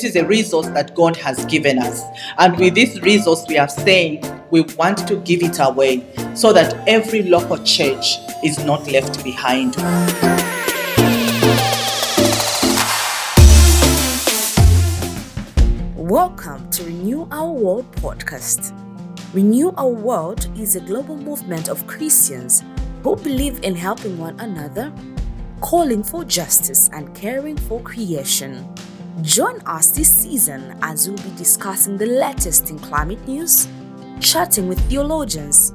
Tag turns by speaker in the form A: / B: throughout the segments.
A: this is a resource that God has given us. And with this resource, we are saying we want to give it away so that every local church is not left behind.
B: Welcome to Renew Our World podcast. Renew Our World is a global movement of Christians who believe in helping one another, calling for justice, and caring for creation. Join us this season as we'll be discussing the latest in climate news, chatting with theologians,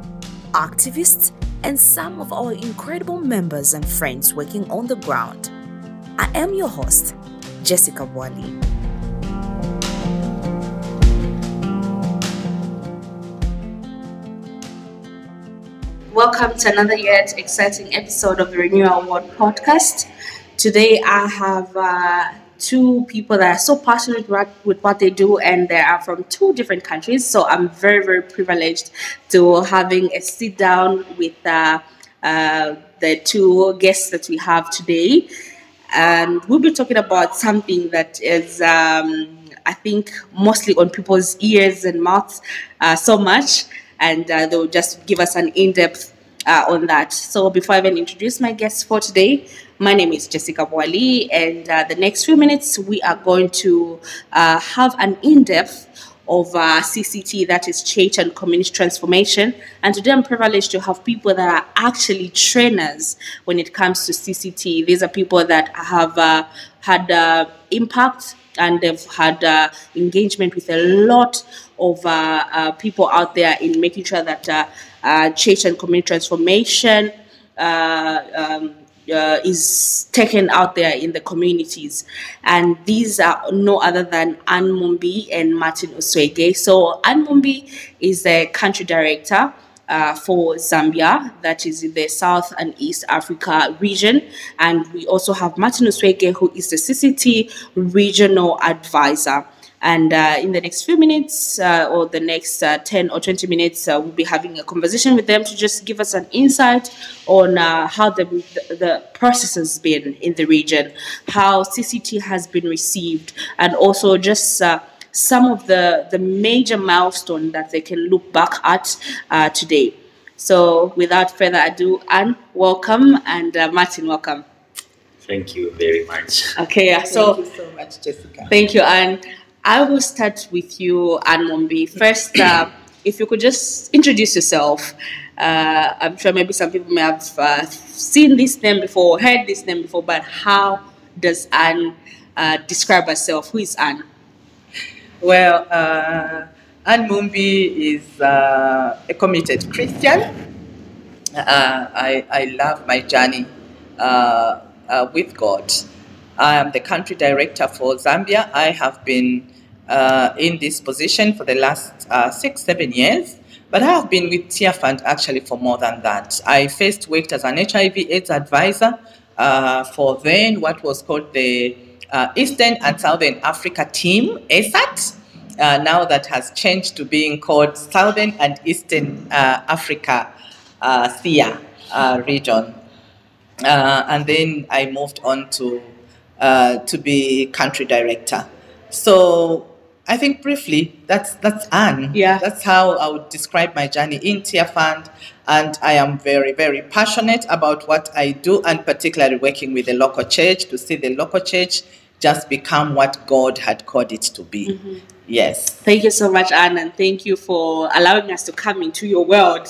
B: activists, and some of our incredible members and friends working on the ground. I am your host, Jessica Wally. Welcome to another yet exciting episode of the Renew Our World podcast. Today I have uh, two people that are so passionate with what they do and they are from two different countries. So I'm very, very privileged to having a sit down with uh, uh, the two guests that we have today. And we'll be talking about something that is, um, I think, mostly on people's ears and mouths uh, so much and uh, they'll just give us an in-depth uh, on that. So before I even introduce my guests for today, my name is Jessica Wali, and uh, the next few minutes we are going to uh, have an in-depth of uh, CCT, that is Church and Community Transformation. And today I'm privileged to have people that are actually trainers when it comes to CCT. These are people that have uh, had uh, impact and they've had uh, engagement with a lot of uh, uh, people out there in making sure that uh, church and community transformation uh, is taken out there in the communities. And these are no other than Anne Mumbi and Martin Uswege. So Anne Mumbi is the country director uh, for Zambia, that is in the South and East Africa region. And we also have Martin Uswege, who is the CCT regional advisor. And uh, in the next few minutes uh, or the next uh, 10 or 20 minutes, uh, we'll be having a conversation with them to just give us an insight on uh, how the, the process has been in the region, how CCT has been received, and also just uh, some of the, the major milestones that they can look back at uh, today. So, without further ado, Anne, welcome, and uh, Martin, welcome.
C: Thank you very much.
A: Okay, yeah, so thank you so much, Jessica.
B: Thank you, Anne. I will start with you, Anne Mumbi. First, uh, if you could just introduce yourself. Uh, I'm sure maybe some people may have uh, seen this name before, heard this name before, but how does Anne uh, describe herself? Who is Anne?
A: Well, uh, Anne Mumbi is uh, a committed Christian. I, I love my journey with God. I am the country director for Zambia. I have been uh, in this position for the last six, seven years. But I have been with Tearfund actually for more than that. I first worked as an HIV AIDS advisor for then what was called the uh, Eastern and Southern Africa team, ESAT, uh, now that has changed to being called Southern and Eastern uh, Africa uh, uh, region. Uh, and then I moved on to, uh, to be country director. So I think briefly, that's that's Anne.
B: Yeah.
A: That's how I would describe my journey in Tearfund. And I am very, very passionate about what I do, and particularly working with the local church to see the local church just become what God had called it to be. Mm-hmm. Yes.
B: Thank you so much, Anne, and thank you for allowing us to come into your world.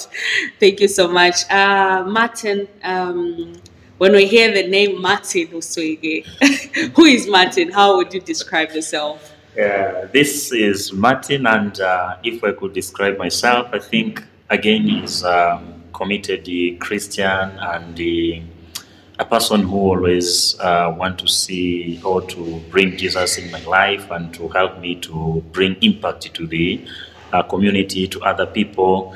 B: Thank you so much. Uh, Martin, um, when we hear the name Martin Uswege, who is Martin? How would you describe yourself?
C: Uh, this is Martin, and uh, if I could describe myself, I think again is um, committed the Christian and a person who always uh, want to see or to bring Jesus in my life and to help me to bring impact to the uh, community, to other people.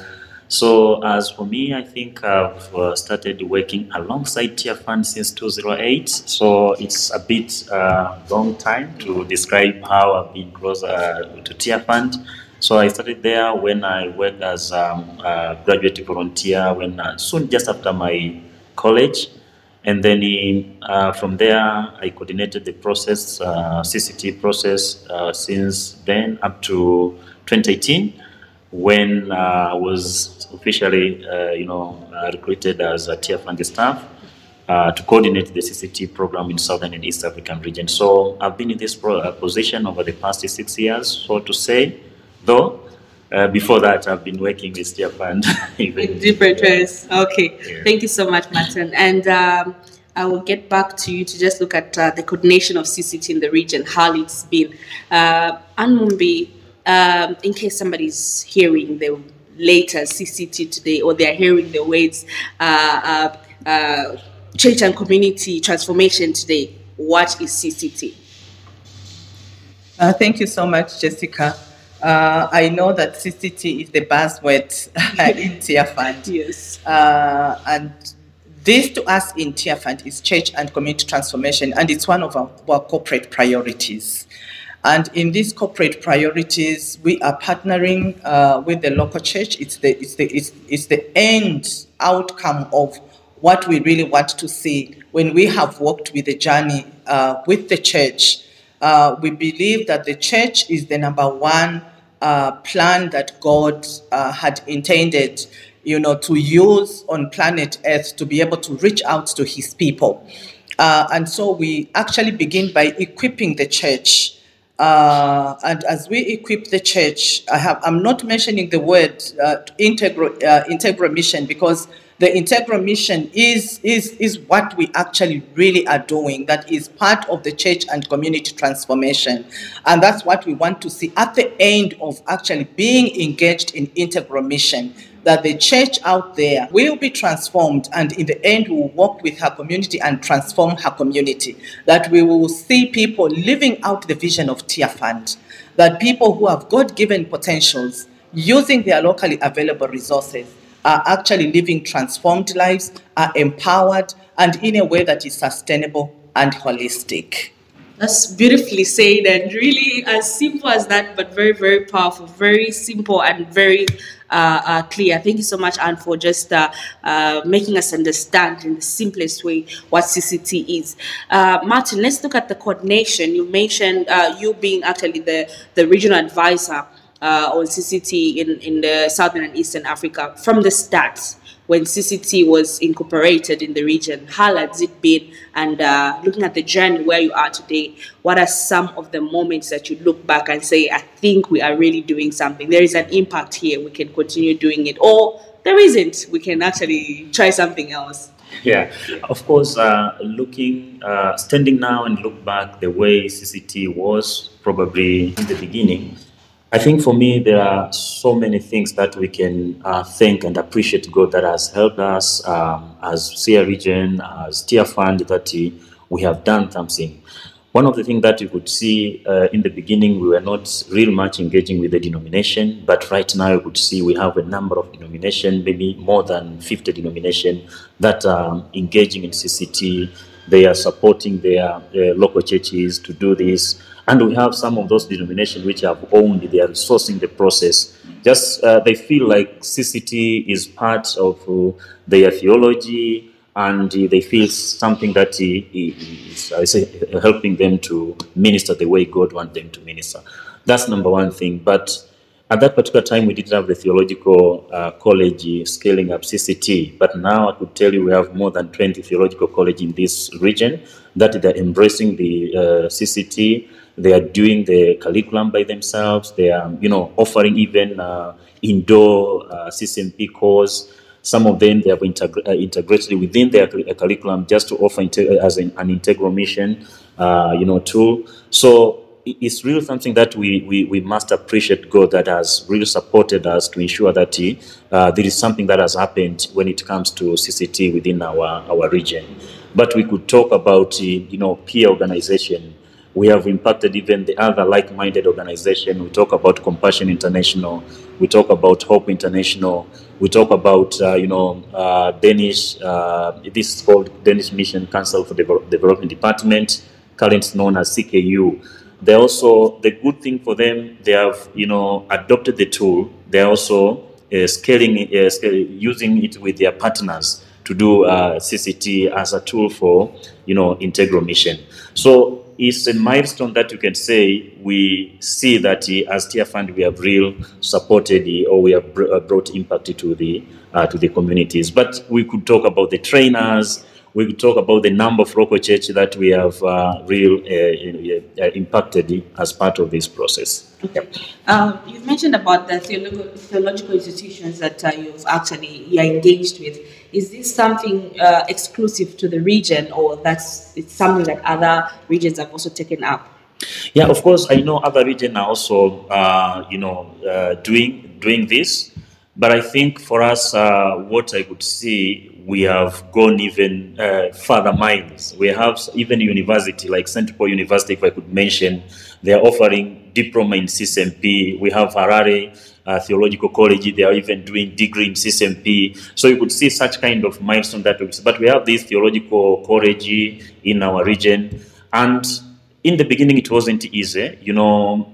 C: So as for me, I think I've uh, started working alongside Tearfund since 2008. So it's a bit uh, long time to describe how I've been close uh, to Tearfund. So I started there when I worked as um, a graduate volunteer when uh, soon just after my college. And then uh, from there, I coordinated the process, uh, CCT process, since then up to 2018, when uh, I was officially, uh, you know, uh, recruited as a Tearfund staff uh, to coordinate the CCT program in Southern and East African region. So I've been in this pro- uh, position over the past six years, so to say, though. Uh, before that, I've been working with Tearfund.
B: in different ways. Okay,
C: Yeah.
B: thank you so much, Martin. And um, I will get back to you to just look at uh, the coordination of CCT in the region, how it's been. Uh, Anne Mumbi, um, in case somebody's hearing the later CCT today, or they're hearing the words uh, uh, uh, church and community transformation today, what is CCT?
A: Uh, thank you so much, Jessica. Uh, I know that CCT is the buzzword in Tearfund.
B: Yes.
A: Uh, and this to us in Tearfund is church and community transformation, and it's one of our, our corporate priorities. And in these corporate priorities, we are partnering uh, with the local church. It's the, it's, the, it's, it's the end outcome of what we really want to see when we have worked with the journey uh, with the church. Uh, we believe that the church is the number one uh, plan that God uh, had intended, you know, to use on planet Earth to be able to reach out to His people. Uh, and so we actually begin by equipping the church. Uh, and as we equip the church, I have, I'm not mentioning the word uh, integral, uh, integral mission because the integral mission is, is, is what we actually really are doing. That is part of the church and community transformation. And that's what we want to see at the end of actually being engaged in integral mission that the church out there will be transformed and in the end will work with her community and transform her community. That we will see people living out the vision of Tearfund. That people who have God given potentials using their locally available resources are actually living transformed lives, are empowered, and in a way that is sustainable and holistic.
B: That's beautifully said and really as simple as that, but very, very powerful, very simple and very clear. Thank you so much, Anne, for just uh, uh, making us understand in the simplest way what CCT is. Uh, Martin, let's look at the coordination. You mentioned uh, you being actually the, the regional advisor uh, on CCT in, in the Southern and Eastern Africa from the start when CCT was incorporated in the region. How has it been? And uh, looking at the journey where you are today, what are some of the moments that you look back and say, I think we are really doing something? There is an impact here. We can continue doing it. Or there isn't. We can actually try something else.
C: Yeah, of course, uh, looking, uh, standing now and look back the way CCT was probably in the beginning, I think for me, there are so many things that we can uh, thank and appreciate God that has helped us um, as SIA region, as Tearfund, that we have done something. One of the things that you could see uh, in the beginning, we were not real much engaging with the denomination, but right now you could see we have a number of denomination, maybe more than 50 denomination that are engaging in CCT. They are supporting their uh, local churches to do this. And we have some of those denominations which have owned, they are resourcing the process. Just uh, they feel like CCT is part of uh, their theology, and uh, they feel something that uh, I say, helping them to minister the way God wants them to minister. That's number one thing. But at that particular time, we didn't have the theological uh, college scaling up CCT. But now I could tell you we have more than 20 theological colleges in this region that they're embracing the uh, CCT. They are doing the curriculum by themselves. They are, you know, offering even uh, indoor uh, CCMP course. Some of them they have integ- uh, integrated within their curri- uh, curriculum just to offer inte- as an, an integral mission, uh, you know, tool. So it's really something that we, we, we must appreciate God that has really supported us to ensure that uh, there is something that has happened when it comes to CCT within our, our region. But we could talk about, uh, you know, peer organization. We have impacted even the other like-minded organization. We talk about Compassion International. We talk about Hope International. We talk about, uh, you know, uh, Danish. Uh, this is called Danish Mission Council for Devel- Development Department, currently known as CKU. They also the good thing for them. They have, you know, adopted the tool. They are also uh, scaling, uh, using it with their partners to do uh, CCT as a tool for, you know, integral mission. So it's a milestone that you can say we see that uh, as Tearfund we have real supported uh, or we have uh, brought impact to the uh, to the communities. But we could talk about the trainers. We could talk about the number of local church that we have uh, real uh, impacted as part of this process.
B: Okay. Um, you've mentioned about the theological, institutions that you've actually you're engaged with. Is this something uh, exclusive to the region, or that's it's something that other regions have also taken up?
C: Yeah, of course, I know other regions are also, uh, you know, uh, doing doing this. But I think for us, uh, what I could see, we have gone even uh, further miles. We have even university like St. Paul University, if I could mention, they are offering diploma in CCMP. We have Harare uh, Theological College, they are even doing degree in CCMP. So you could see such kind of milestone that we But we have this theological college in our region. And in the beginning, it wasn't easy. You know,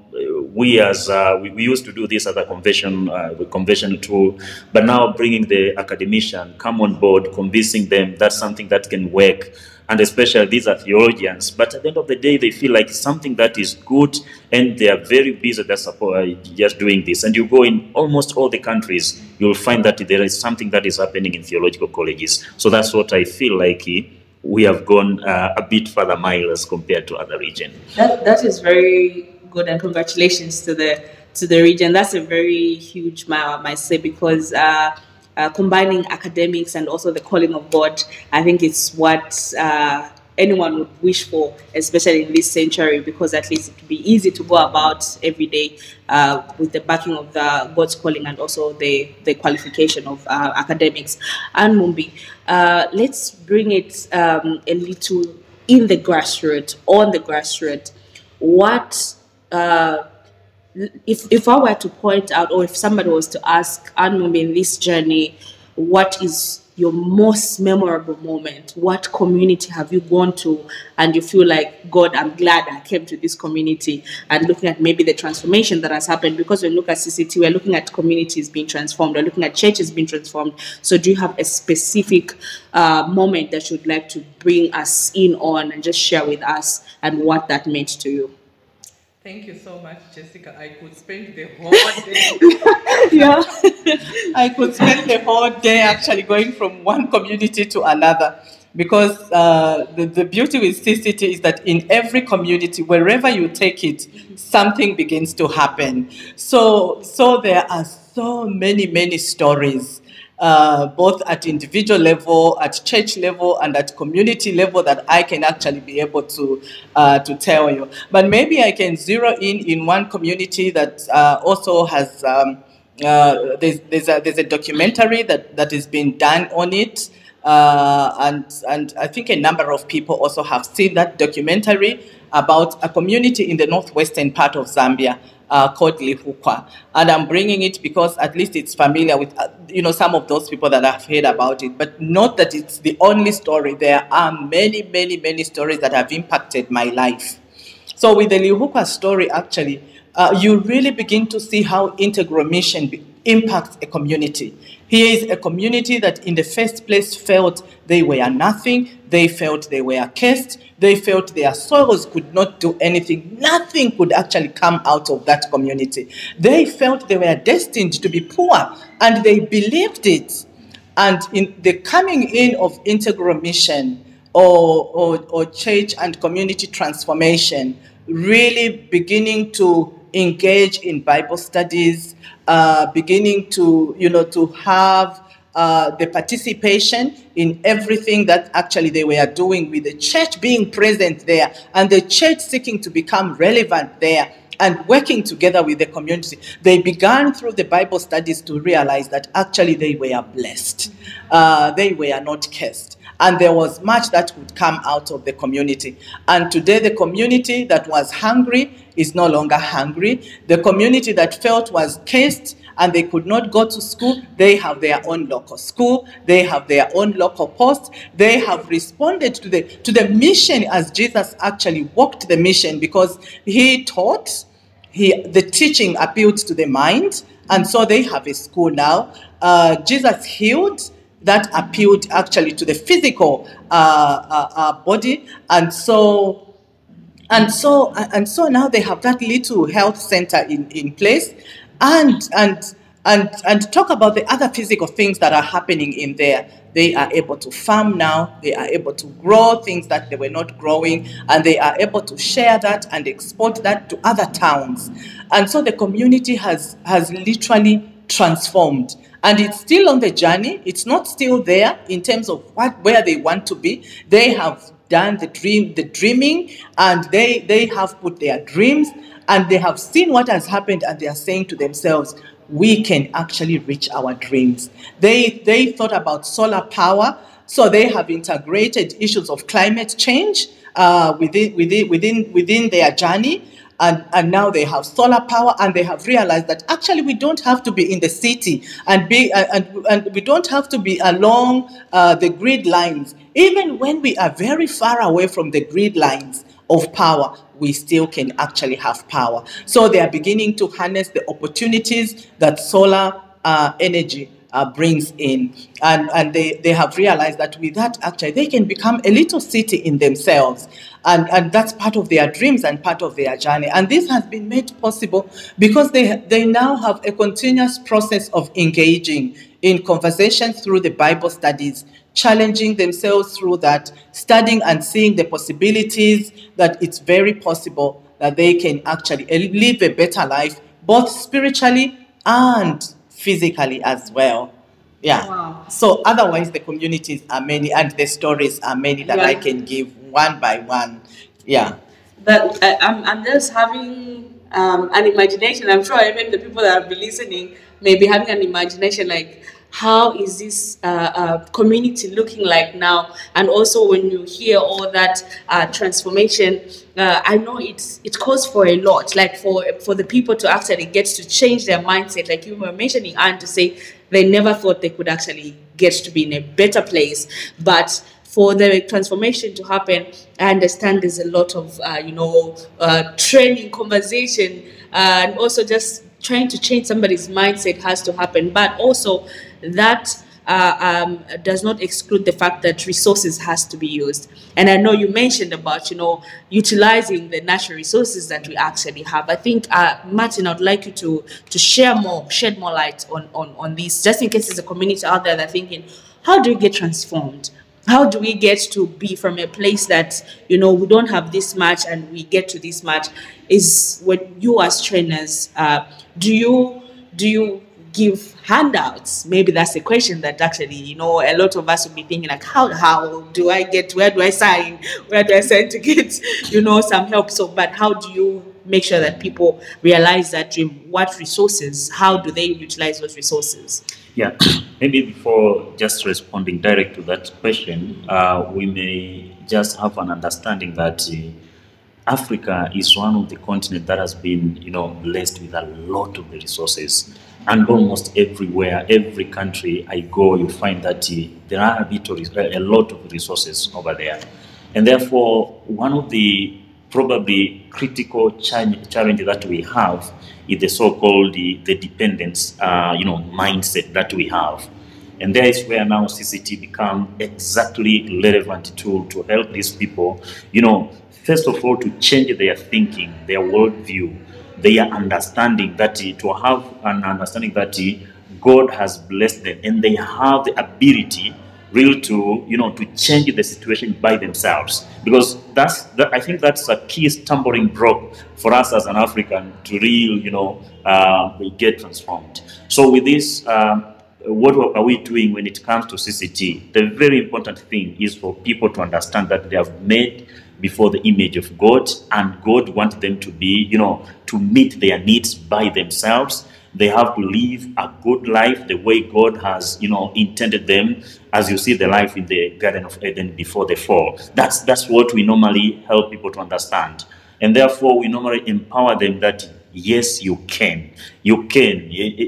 C: we as uh, we, we used to do this as a convention uh, convention tool, but now bringing the academician come on board, convincing them that's something that can work, and especially these are theologians. But at the end of the day, they feel like something that is good, and they are very busy support, uh, just doing this. And you go in almost all the countries, you'll find that there is something that is happening in theological colleges. So that's what I feel like. uh, We have gone uh, a bit further miles compared to other regions.
B: That that is very good, and congratulations to the to the region. That's a very huge mile, I might say, because uh, uh, combining academics and also the calling of God, I think it's what uh, anyone would wish for, especially in this century, because at least it would be easy to go about every day uh, with the backing of the God's calling and also the the qualification of uh, academics. Anne Mumbi, uh, let's bring it um, a little in the grassroots, on the grassroots what uh, if if I were to point out, or if somebody was to ask Anmum in this journey, what is your most memorable moment? What community have you gone to, and you feel like God? I'm glad I came to this community, and looking at maybe the transformation that has happened. Because when we look at CCT, we're looking at communities being transformed. We're looking at churches being transformed. So, do you have a specific uh, moment that you'd like to bring us in on and just share with us, and what that meant to you?
A: Thank you so much, Jessica. I could spend the whole day.
B: Yeah.
A: I could spend the whole day actually going from one community to another. Because uh, the, the beauty with CCT is that in every community, wherever you take it, something begins to happen. So, so there are so many, many stories uh, both at individual level, at church level, and at community level that I can actually be able to uh, to tell you. But maybe I can zero in in one community that uh, also has. Um, uh, there's, there's, a, there's a documentary that, that is being done on it. Uh, and, and I think a number of people also have seen that documentary about a community in the northwestern part of Zambia uh, called Lihukwa. And I'm bringing it because at least it's familiar with, uh, you know, some of those people that have heard about it, but not that it's the only story. There are many, many, many stories that have impacted my life. So with the Lihukwa story, actually, uh, you really begin to see how integral mission be- impacts a community. Here is a community that in the first place felt they were nothing, they felt they were cursed, they felt their sorrows could not do anything. Nothing could actually come out of that community. They felt they were destined to be poor and they believed it. And in the coming in of integral mission or, or, or church and community transformation, really beginning to engage in Bible studies, uh, beginning to, you know, to have uh, the participation in everything that actually they were doing with the church being present there and the church seeking to become relevant there and working together with the community. They began through the Bible studies to realize that actually they were blessed. Uh, they were not cursed. And there was much that would come out of the community. And today, the community that was hungry is no longer hungry. The community that felt was cursed and they could not go to school, they have their own local school, they have their own local post. They have responded to the, to the mission as Jesus actually walked the mission because he taught, he, the teaching appealed to the mind, and so they have a school now. Uh, Jesus healed, that appealed actually to the physical uh, uh, uh, body, and so and so and so now they have that little health center in, in place and and and and talk about the other physical things that are happening in there. They are able to farm now. They are able to grow things that they were not growing. And they are able to share that and export that to other towns. And so the community has has literally transformed. And it's still on the journey. It's not still there in terms of what where they want to be. They have done the dream the dreaming and they they have put their dreams and they have seen what has happened and they are saying to themselves we can actually reach our dreams. They they thought about solar power so they have integrated issues of climate change uh, within within within within their journey and, and now they have solar power and they have realized that actually we don't have to be in the city and be uh, and, and we don't have to be along uh, the grid lines. Even when we are very far away from the grid lines of power we still can actually have power. So they are beginning to harness the opportunities that solar uh, energy uh, brings in. And, and they, they have realized that with that, actually, they can become a little city in themselves. And, and that's part of their dreams and part of their journey. And this has been made possible because they, they now have a continuous process of engaging in conversation through the Bible studies, challenging themselves through that, studying and seeing the possibilities that it's very possible that they can actually live a better life, both spiritually and physically as well. Yeah.
B: Wow.
A: So otherwise, the communities are many and the stories are many that I can give one by one. Yeah.
B: But uh, I'm, I'm just having um, an imagination. I'm sure even the people that will be listening may be having an imagination like, how is this uh, uh, community looking like now? And also, when you hear all that uh, transformation, uh, I know it's it calls for a lot. Like for for the people to actually get to change their mindset, like you were mentioning, and to say they never thought they could actually get to be in a better place, but for the transformation to happen, I understand there's a lot of, uh, you know, uh, training, conversation, and also just trying to change somebody's mindset has to happen. But also that uh, um, does not exclude the fact that resources has to be used. And I know you mentioned about, you know, utilizing the natural resources that we actually have. I think, uh, Martin, I'd like you to to share more, shed more light on, on, on this, just in case there's a community out there that thinking, how do we get transformed? How do we get to be from a place that, you know, we don't have this much and we get to this much? Is when you as trainers, uh, do you do you give handouts? Maybe that's the question that actually, you know, a lot of us will be thinking like, how how do I get where do I sign? Where do I sign to get, you know, some help? So but how do you make sure that people realize that dream? What resources? How do they utilize those resources?
C: Yeah, maybe before just responding direct to that question, uh, we may just have an understanding that uh, Africa is one of the continents that has been, you know, blessed with a lot of the resources. And almost everywhere, every country I go, you find that uh, there are a, bit of, a lot of resources over there. And therefore, one of the probably critical challenge, challenge that we have is the so-called the, the dependence, uh, you know, mindset that we have. And there is where now CCT become exactly relevant tool to help these people, you know, first of all, to change their thinking, their worldview, their understanding that to have an understanding that God has blessed them and they have the ability really to you know to change the situation by themselves because that's that, I think that's a key stumbling block for us as an African to real you know uh, get transformed. So with this. Um, what are we doing when it comes to CCT? The very important thing is for people to understand that they have made before the image of God, and God wants them to be, you know, to meet their needs by themselves. They have to live a good life the way God has, you know, intended them. As you see the life in the Garden of Eden before the fall. That's that's what we normally help people to understand, and therefore we normally empower them that yes, you can, you can,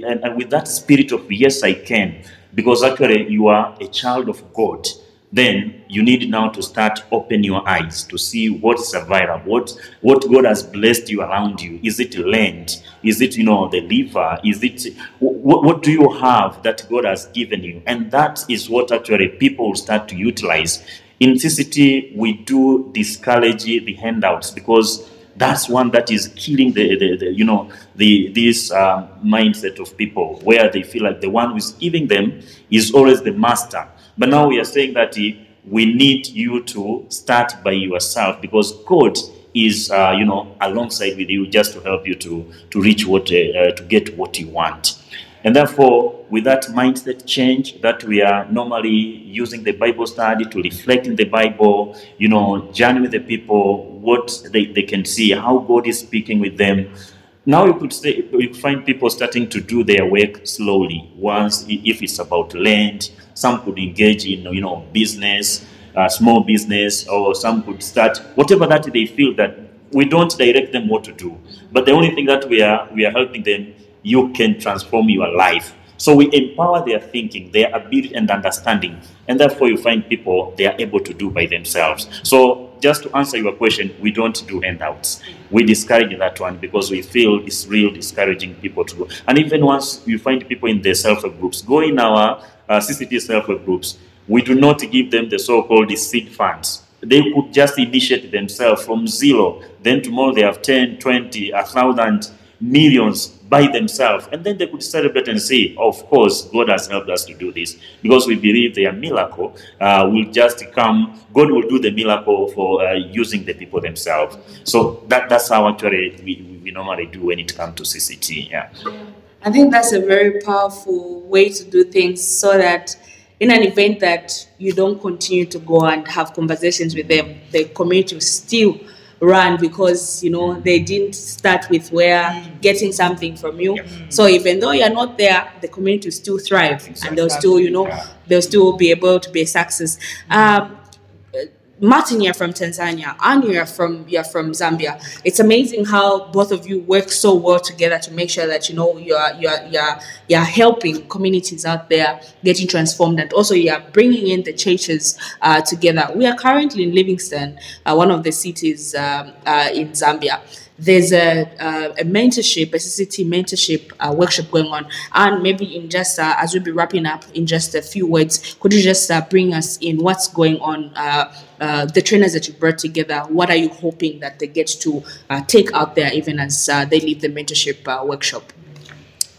C: and, and with that spirit of yes, I can, because actually you are a child of God then you need now to start open your eyes to see what's available, what what God has blessed you around you. Is it land? Is it you know the liver? Is it what, what do you have that God has given you? And that is what actually people start to utilize. In CCT, we do discourage the handouts because that's one that is killing the, the, the you know the this um, mindset of people where they feel like the one who is giving them is always the master but now we are saying that eh, we need you to start by yourself because god is uh, you know alongside with you just to help you to to reach what uh, uh, to get what you want and therefore, with that mindset change that we are normally using the Bible study to reflect in the Bible, you know, journey with the people, what they, they can see, how God is speaking with them. Now you could say you find people starting to do their work slowly. Once, if it's about land, some could engage in you know business, uh, small business, or some could start whatever that they feel that we don't direct them what to do. But the only thing that we are we are helping them you can transform your life. So we empower their thinking, their ability and understanding, and therefore you find people they are able to do by themselves. So just to answer your question, we don't do handouts. We discourage that one because we feel it's real discouraging people to go. And even once you find people in the self-help groups, go in our uh, CCT self-help groups. We do not give them the so-called seed funds. They could just initiate themselves from zero. Then tomorrow they have 10, 20, 1,000 millions by themselves. And then they could celebrate and say, of course, God has helped us to do this. Because we believe their miracle uh, will just come, God will do the miracle for uh, using the people themselves. So that, that's how actually we, we normally do when it comes to CCT. Yeah.
B: I think that's a very powerful way to do things so that in an event that you don't continue to go and have conversations with them, the community will still run because you know they didn't start with where getting something from you. So even though you're not there, the community will still thrive and they'll still, you know, they'll still be able to be a success. Um, Martin, you're from Tanzania, and you're from you're from Zambia. It's amazing how both of you work so well together to make sure that you know you're you're you're you're helping communities out there getting transformed, and also you're bringing in the churches uh, together. We are currently in Livingstone, uh, one of the cities um, uh, in Zambia there's a, uh, a mentorship, a CCT mentorship uh, workshop going on. And maybe in just, uh, as we'll be wrapping up in just a few words, could you just uh, bring us in what's going on, uh, uh, the trainers that you brought together, what are you hoping that they get to uh, take out there even as they leave the mentorship workshop?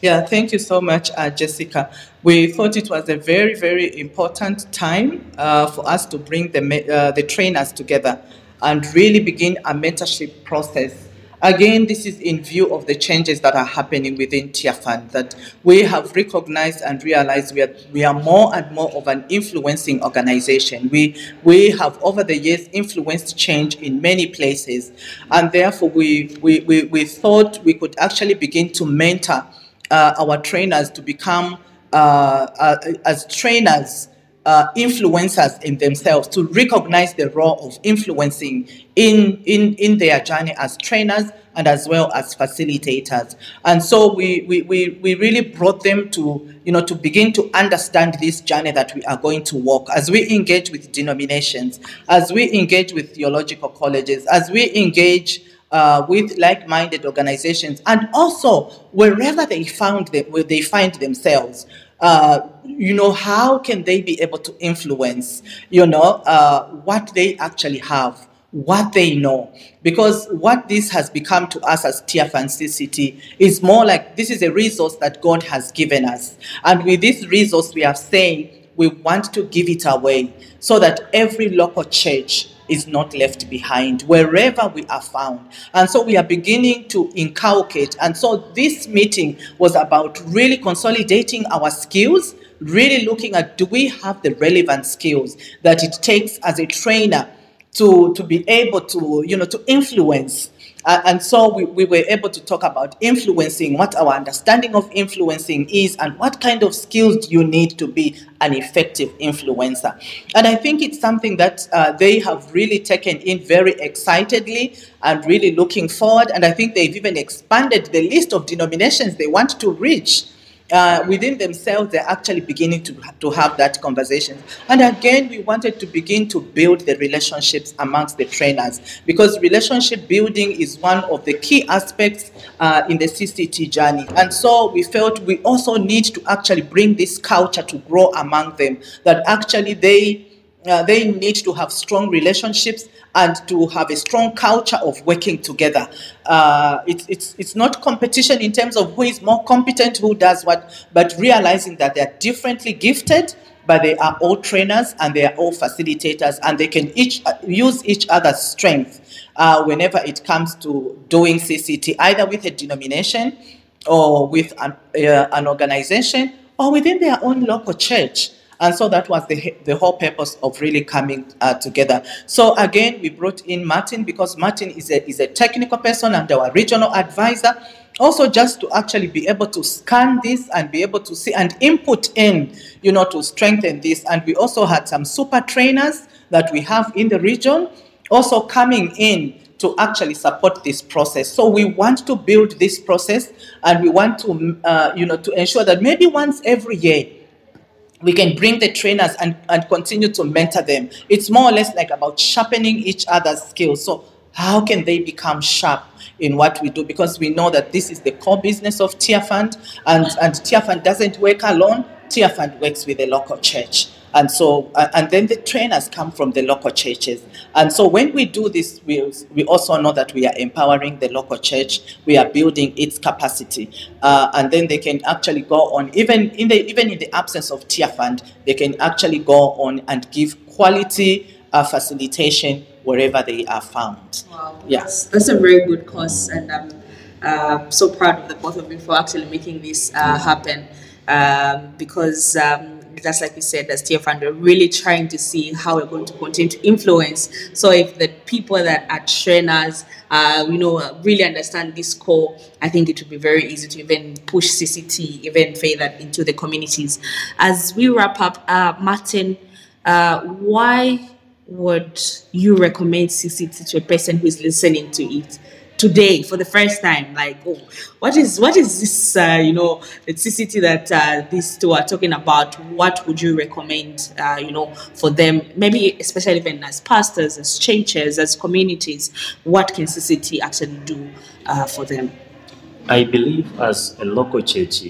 A: Yeah, thank you so much, uh, Jessica. We thought it was a very, very important time uh, for us to bring the, uh, the trainers together and really begin a mentorship process. Again, this is in view of the changes that are happening within Tearfund, that we have recognized and realized we are, we are more and more of an influencing organization. We, we have over the years influenced change in many places, and therefore we, we, we, we thought we could actually begin to mentor uh, our trainers to become uh, uh, as trainers uh, influencers in themselves to recognize the role of influencing in, in, in their journey as trainers and as well as facilitators. And so we, we, we, we really brought them to, you know, to begin to understand this journey that we are going to walk as we engage with denominations, as we engage with theological colleges, as we engage uh, with like-minded organizations, and also wherever they found them, where they find themselves. Uh, you know, how can they be able to influence, you know, uh, what they actually have, what they know? Because what this has become to us as TF and CCT is more like this is a resource that God has given us. And with this resource, we are saying we want to give it away so that every local church is not left behind wherever we are found. And so we are beginning to inculcate. And so this meeting was about really consolidating our skills, really looking at do we have the relevant skills that it takes as a trainer to, to be able to, you know, to influence uh, and so we, we were able to talk about influencing, what our understanding of influencing is, and what kind of skills do you need to be an effective influencer. And I think it's something that uh, they have really taken in very excitedly and really looking forward. And I think they've even expanded the list of denominations they want to reach uh, within themselves, they're actually beginning to, to have that conversation. And again, we wanted to begin to build the relationships amongst the trainers because relationship building is one of the key aspects uh, in the CCT journey. And so we felt we also need to actually bring this culture to grow among them, that actually they uh, they need to have strong relationships and to have a strong culture of working together. Uh, it's, it's, it's not competition in terms of who is more competent, who does what, but realizing that they're differently gifted, but they are all trainers and they are all facilitators, and they can each uh, use each other's strength uh, whenever it comes to doing CCT, either with a denomination or with an, uh, an organization or within their own local church. And so that was the, the whole purpose of really coming uh, together. So again, we brought in Martin because Martin is a, is a technical person and our regional advisor. Also, just to actually be able to scan this and be able to see and input in, you know, to strengthen this. And we also had some super trainers that we have in the region also coming in to actually support this process. So we want to build this process and we want to, uh, you know, to ensure that maybe once every year, we can bring the trainers and, and continue to mentor them. It's more or less like about sharpening each other's skills. So, how can they become sharp in what we do? Because we know that this is the core business of Tearfund, and, and Tearfund doesn't work alone, Tearfund works with the local church. And so, uh, and then the trainers come from the local churches. And so, when we do this, we, we also know that we are empowering the local church. We are building its capacity, uh, and then they can actually go on. Even in the even in the absence of Tearfund, they can actually go on and give quality uh, facilitation wherever they are found.
B: Wow,
A: Yes.
B: that's, that's a very good cause, and I'm uh, so proud of the both of you for actually making this uh, happen. Um, because um, just like you said, as TF we're really trying to see how we're going to continue to influence. So if the people that are trainers, uh, you know, uh, really understand this core, I think it would be very easy to even push CCT even further into the communities. As we wrap up, uh, Martin, uh, why would you recommend CCT to a person who is listening to it today for the first time? Like, oh, what is what is this? Uh, you know, the CCT that uh, these two are talking about. What would you recommend? Uh, you know, for them, maybe especially even as pastors, as churches, as communities, what can CCT actually do uh, for them?
C: I believe as a local church,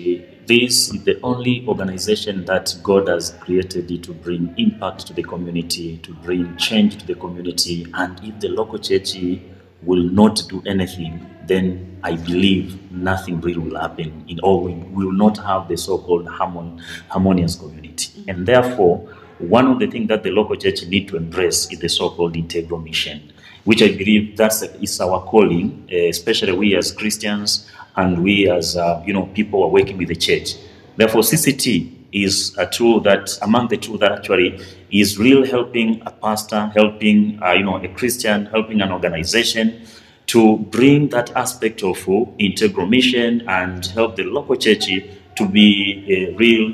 C: this is the only organization that God has created to bring impact to the community, to bring change to the community. And if the local church will not do anything, then I believe nothing really will happen in all. We will not have the so-called harmon, harmonious community. And therefore, one of the things that the local church need to embrace is the so-called integral mission, which I believe that's is our calling, eh, especially we as Christians and we as uh, you know people are working with the church. Therefore, CCT is a tool that among the two that actually is real helping a pastor, helping uh, you know a Christian, helping an organization to bring that aspect of uh, integral mission and help the local church to be a real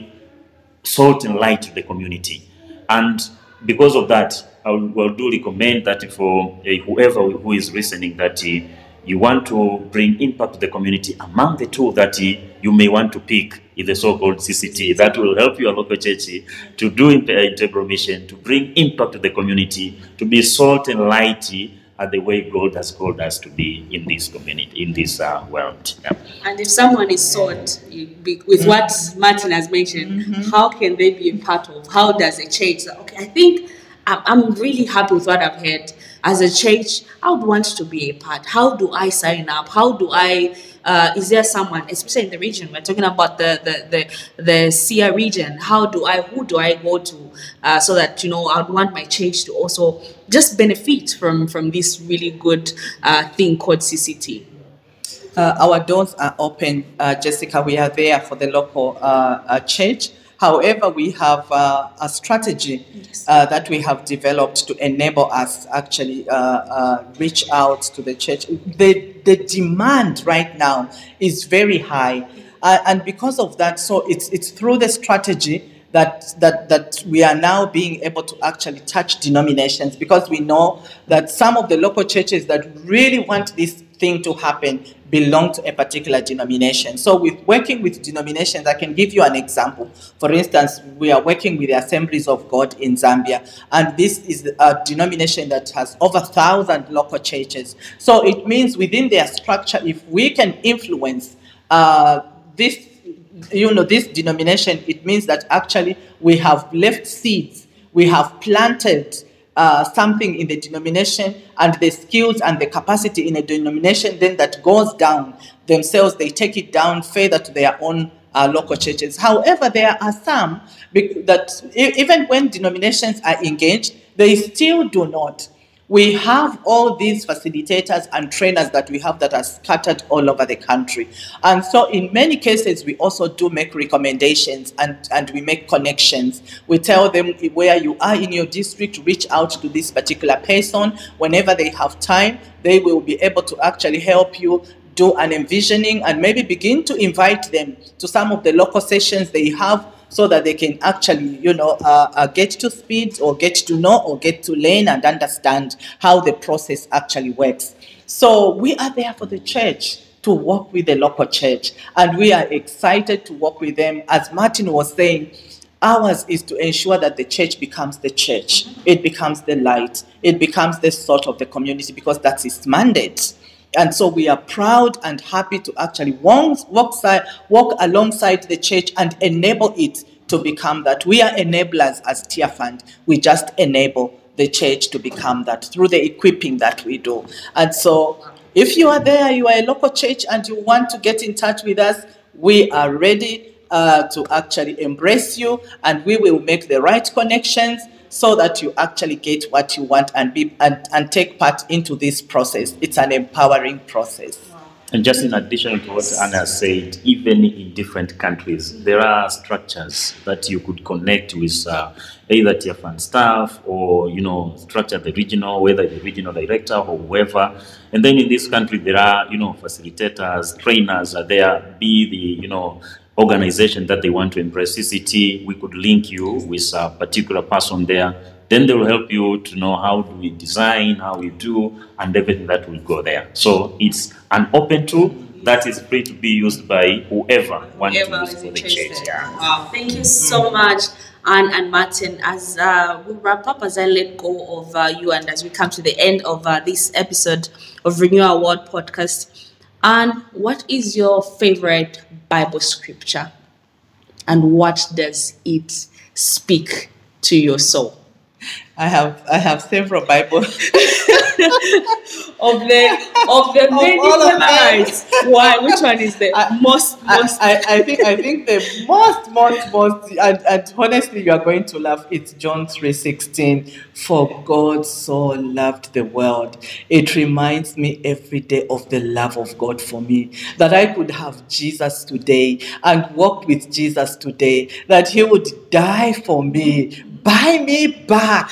C: salt and light to the community. And because of that, I will, will do recommend that for uh, whoever who is listening that uh, you want to bring impact to the community among the two that uh, you may want to pick is the so-called CCT that will help your local church to do in- uh, integral mission, to bring impact to the community, to be salt and light at the way God has called us to be in this community, in this uh, world. Yeah.
B: And if someone is sought you- be- with what Martin has mentioned, how can they be a part of? How does it change? Okay, I think I'm, I'm really happy with what I've heard. As a church, I would want to be a part. How do I sign up? How do I? Uh, is there someone, especially in the region? We're talking about the the the, the SIA region. How do I? Who do I go to? Uh, so that you know, I'd want my church to also just benefit from from this really good uh, thing called CCT.
A: Uh, our doors are open, uh, Jessica. We are there for the local uh, church. However, we have uh, a strategy uh, that we have developed to enable us actually uh, uh, reach out to the church. The, the demand right now is very high, uh, and because of that, so it's it's through the strategy that, that, that we are now being able to actually touch denominations because we know that some of the local churches that really want this thing to happen belong to a particular denomination. So, with working with denominations, I can give you an example. For instance, we are working with the Assemblies of God in Zambia, and this is a denomination that has over a thousand local churches. So, it means within their structure, if we can influence uh, this you know this denomination it means that actually we have left seeds we have planted uh, something in the denomination and the skills and the capacity in a denomination then that goes down. Themselves they take it down further to their own uh, local churches. However there are some that even when denominations are engaged they still do not we have all these facilitators and trainers that we have that are scattered all over the country. And so, in many cases, we also do make recommendations and, and we make connections. We tell them where you are in your district, reach out to this particular person. Whenever they have time, they will be able to actually help you do an envisioning and maybe begin to invite them to some of the local sessions they have so that they can actually, you know, uh, uh, get to speed or get to know or get to learn and understand how the process actually works. So we are there for the church to work with the local church, and we are excited to work with them. As Martin was saying, ours is to ensure that the church becomes the church, it becomes the light, it becomes the salt of the community because that's its mandate. And so we are proud and happy to actually walk, walk, alongside the church and enable it to become that. We are enablers as Tearfund. We just enable the church to become that through the equipping that we do. And so if you are there, you are a local church and you want to get in touch with us, we are ready uh, to actually embrace you and we will make the right connections so that you actually get what you want and be and, and take part into this process. It's an empowering process.
C: And just in addition to what Anna said, even in different countries, there are structures that you could connect with uh, either Tearfund staff or, you know, structure the regional, whether the regional director or whoever. And then in this country, there are, you know, facilitators, trainers are there, be the, you know, organization that they want to embrace CCT, we could link you with a particular person there. Then they will help you to know how do we design, how we do, and everything that will go there. So it's an open tool that is free to be used by whoever wants to use for the church. Yeah.
B: Wow, thank you so much, Anne and Martin. As uh, we wrap up, as I let go of uh, you, and as we come to the end of uh, this episode of Renew Our World podcast, Anne, what is your favorite Bible scripture, and what does it speak to your soul?
A: I have I have several Bible
B: Of the of the many
A: of them.
B: favorites, why? Which one is the
A: I-
B: most most?
A: I, I, I think I think the most most most and, and honestly you are going to laugh. It's John three sixteen. For God so loved the world. It reminds me every day of the love of God for me. That I could have Jesus today and walk with Jesus today. That He would die for me, buy me back.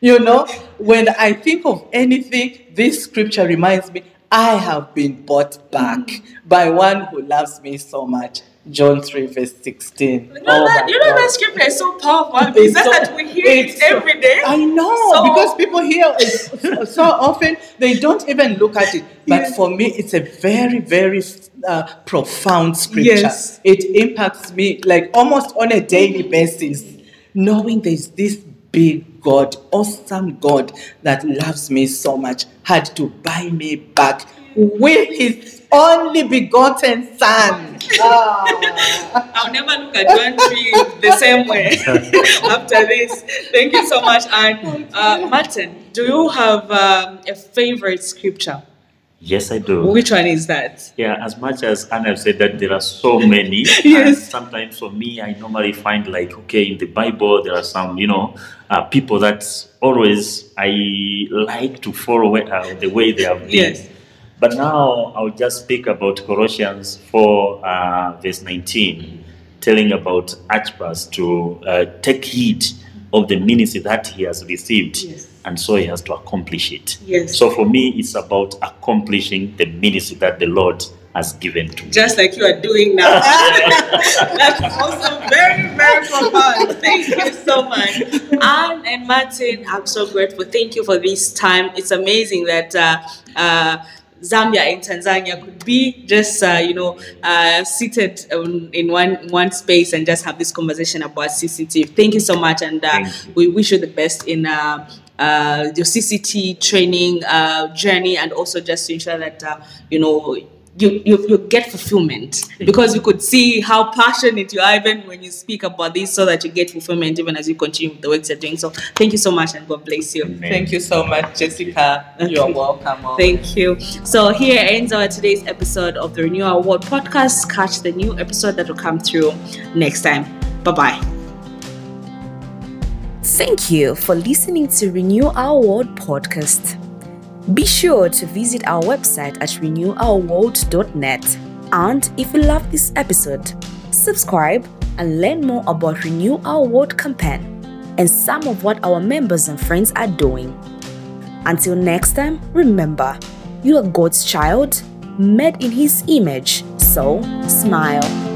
A: You know, when I think of anything, this scripture reminds me I have been bought back by one who loves me so much. John 3, verse 16.
B: You know,
A: Oh
B: that, you know that scripture is so powerful. That,
A: so-
B: that we hear it every day?
A: I know
B: So-
A: because people hear it so- so often they don't even look at it. But
B: Yes.
A: for me, it's a very, very uh, profound scripture.
B: Yes.
A: It impacts me like almost on a daily basis, knowing there's this big God, awesome God that loves me so much, had to buy me back with His only begotten Son. Ah.
B: I'll never look at John tree the same way after this. Thank you so much. And uh, Martin, do you have um, a favorite scripture?
C: Yes, I do.
B: Which one is that?
C: Yeah, as much as Anna said that there are so many.
B: Yes.
C: sometimes for me, I normally find like, okay, in the Bible, there are some, you know, uh, people that always I like to follow uh, the way they have been.
B: Yes.
C: But now I'll just speak about Colossians 4, uh, verse 19, telling about Archippus to uh, take heed of the ministry that he has received.
B: Yes.
C: And so he has to accomplish it.
B: Yes.
C: So for me, it's about accomplishing the ministry that the Lord has given to me.
B: Just like you are doing now. That's also very, very profound. Thank you so much. Anne and Martin, I'm so grateful. Thank you for this time. It's amazing that uh, uh, Zambia and Tanzania could be just uh, you know uh, seated um, in one one space and just have this conversation about CCT. Thank you so much, and uh, we wish you the best in uh, your CCT training uh, journey, and also just to ensure that uh, you know. You, you, you get fulfillment because you could see how passionate you are even when you speak about this so that you get fulfillment even as you continue with the work you're doing. So thank you so much and God bless you.
A: Thank you so much, Jessica. You're welcome.
B: Thank you. So here ends our today's episode of the Renew Our World podcast. Catch the new episode that will come through next time. Bye bye.
D: Thank you for listening to Renew Our World podcast. Be sure to visit our website at renewourworld.net. And if you love this episode, subscribe and learn more about Renew Our World campaign and some of what our members and friends are doing. Until next time, remember, you are God's child, made in His image. So, smile.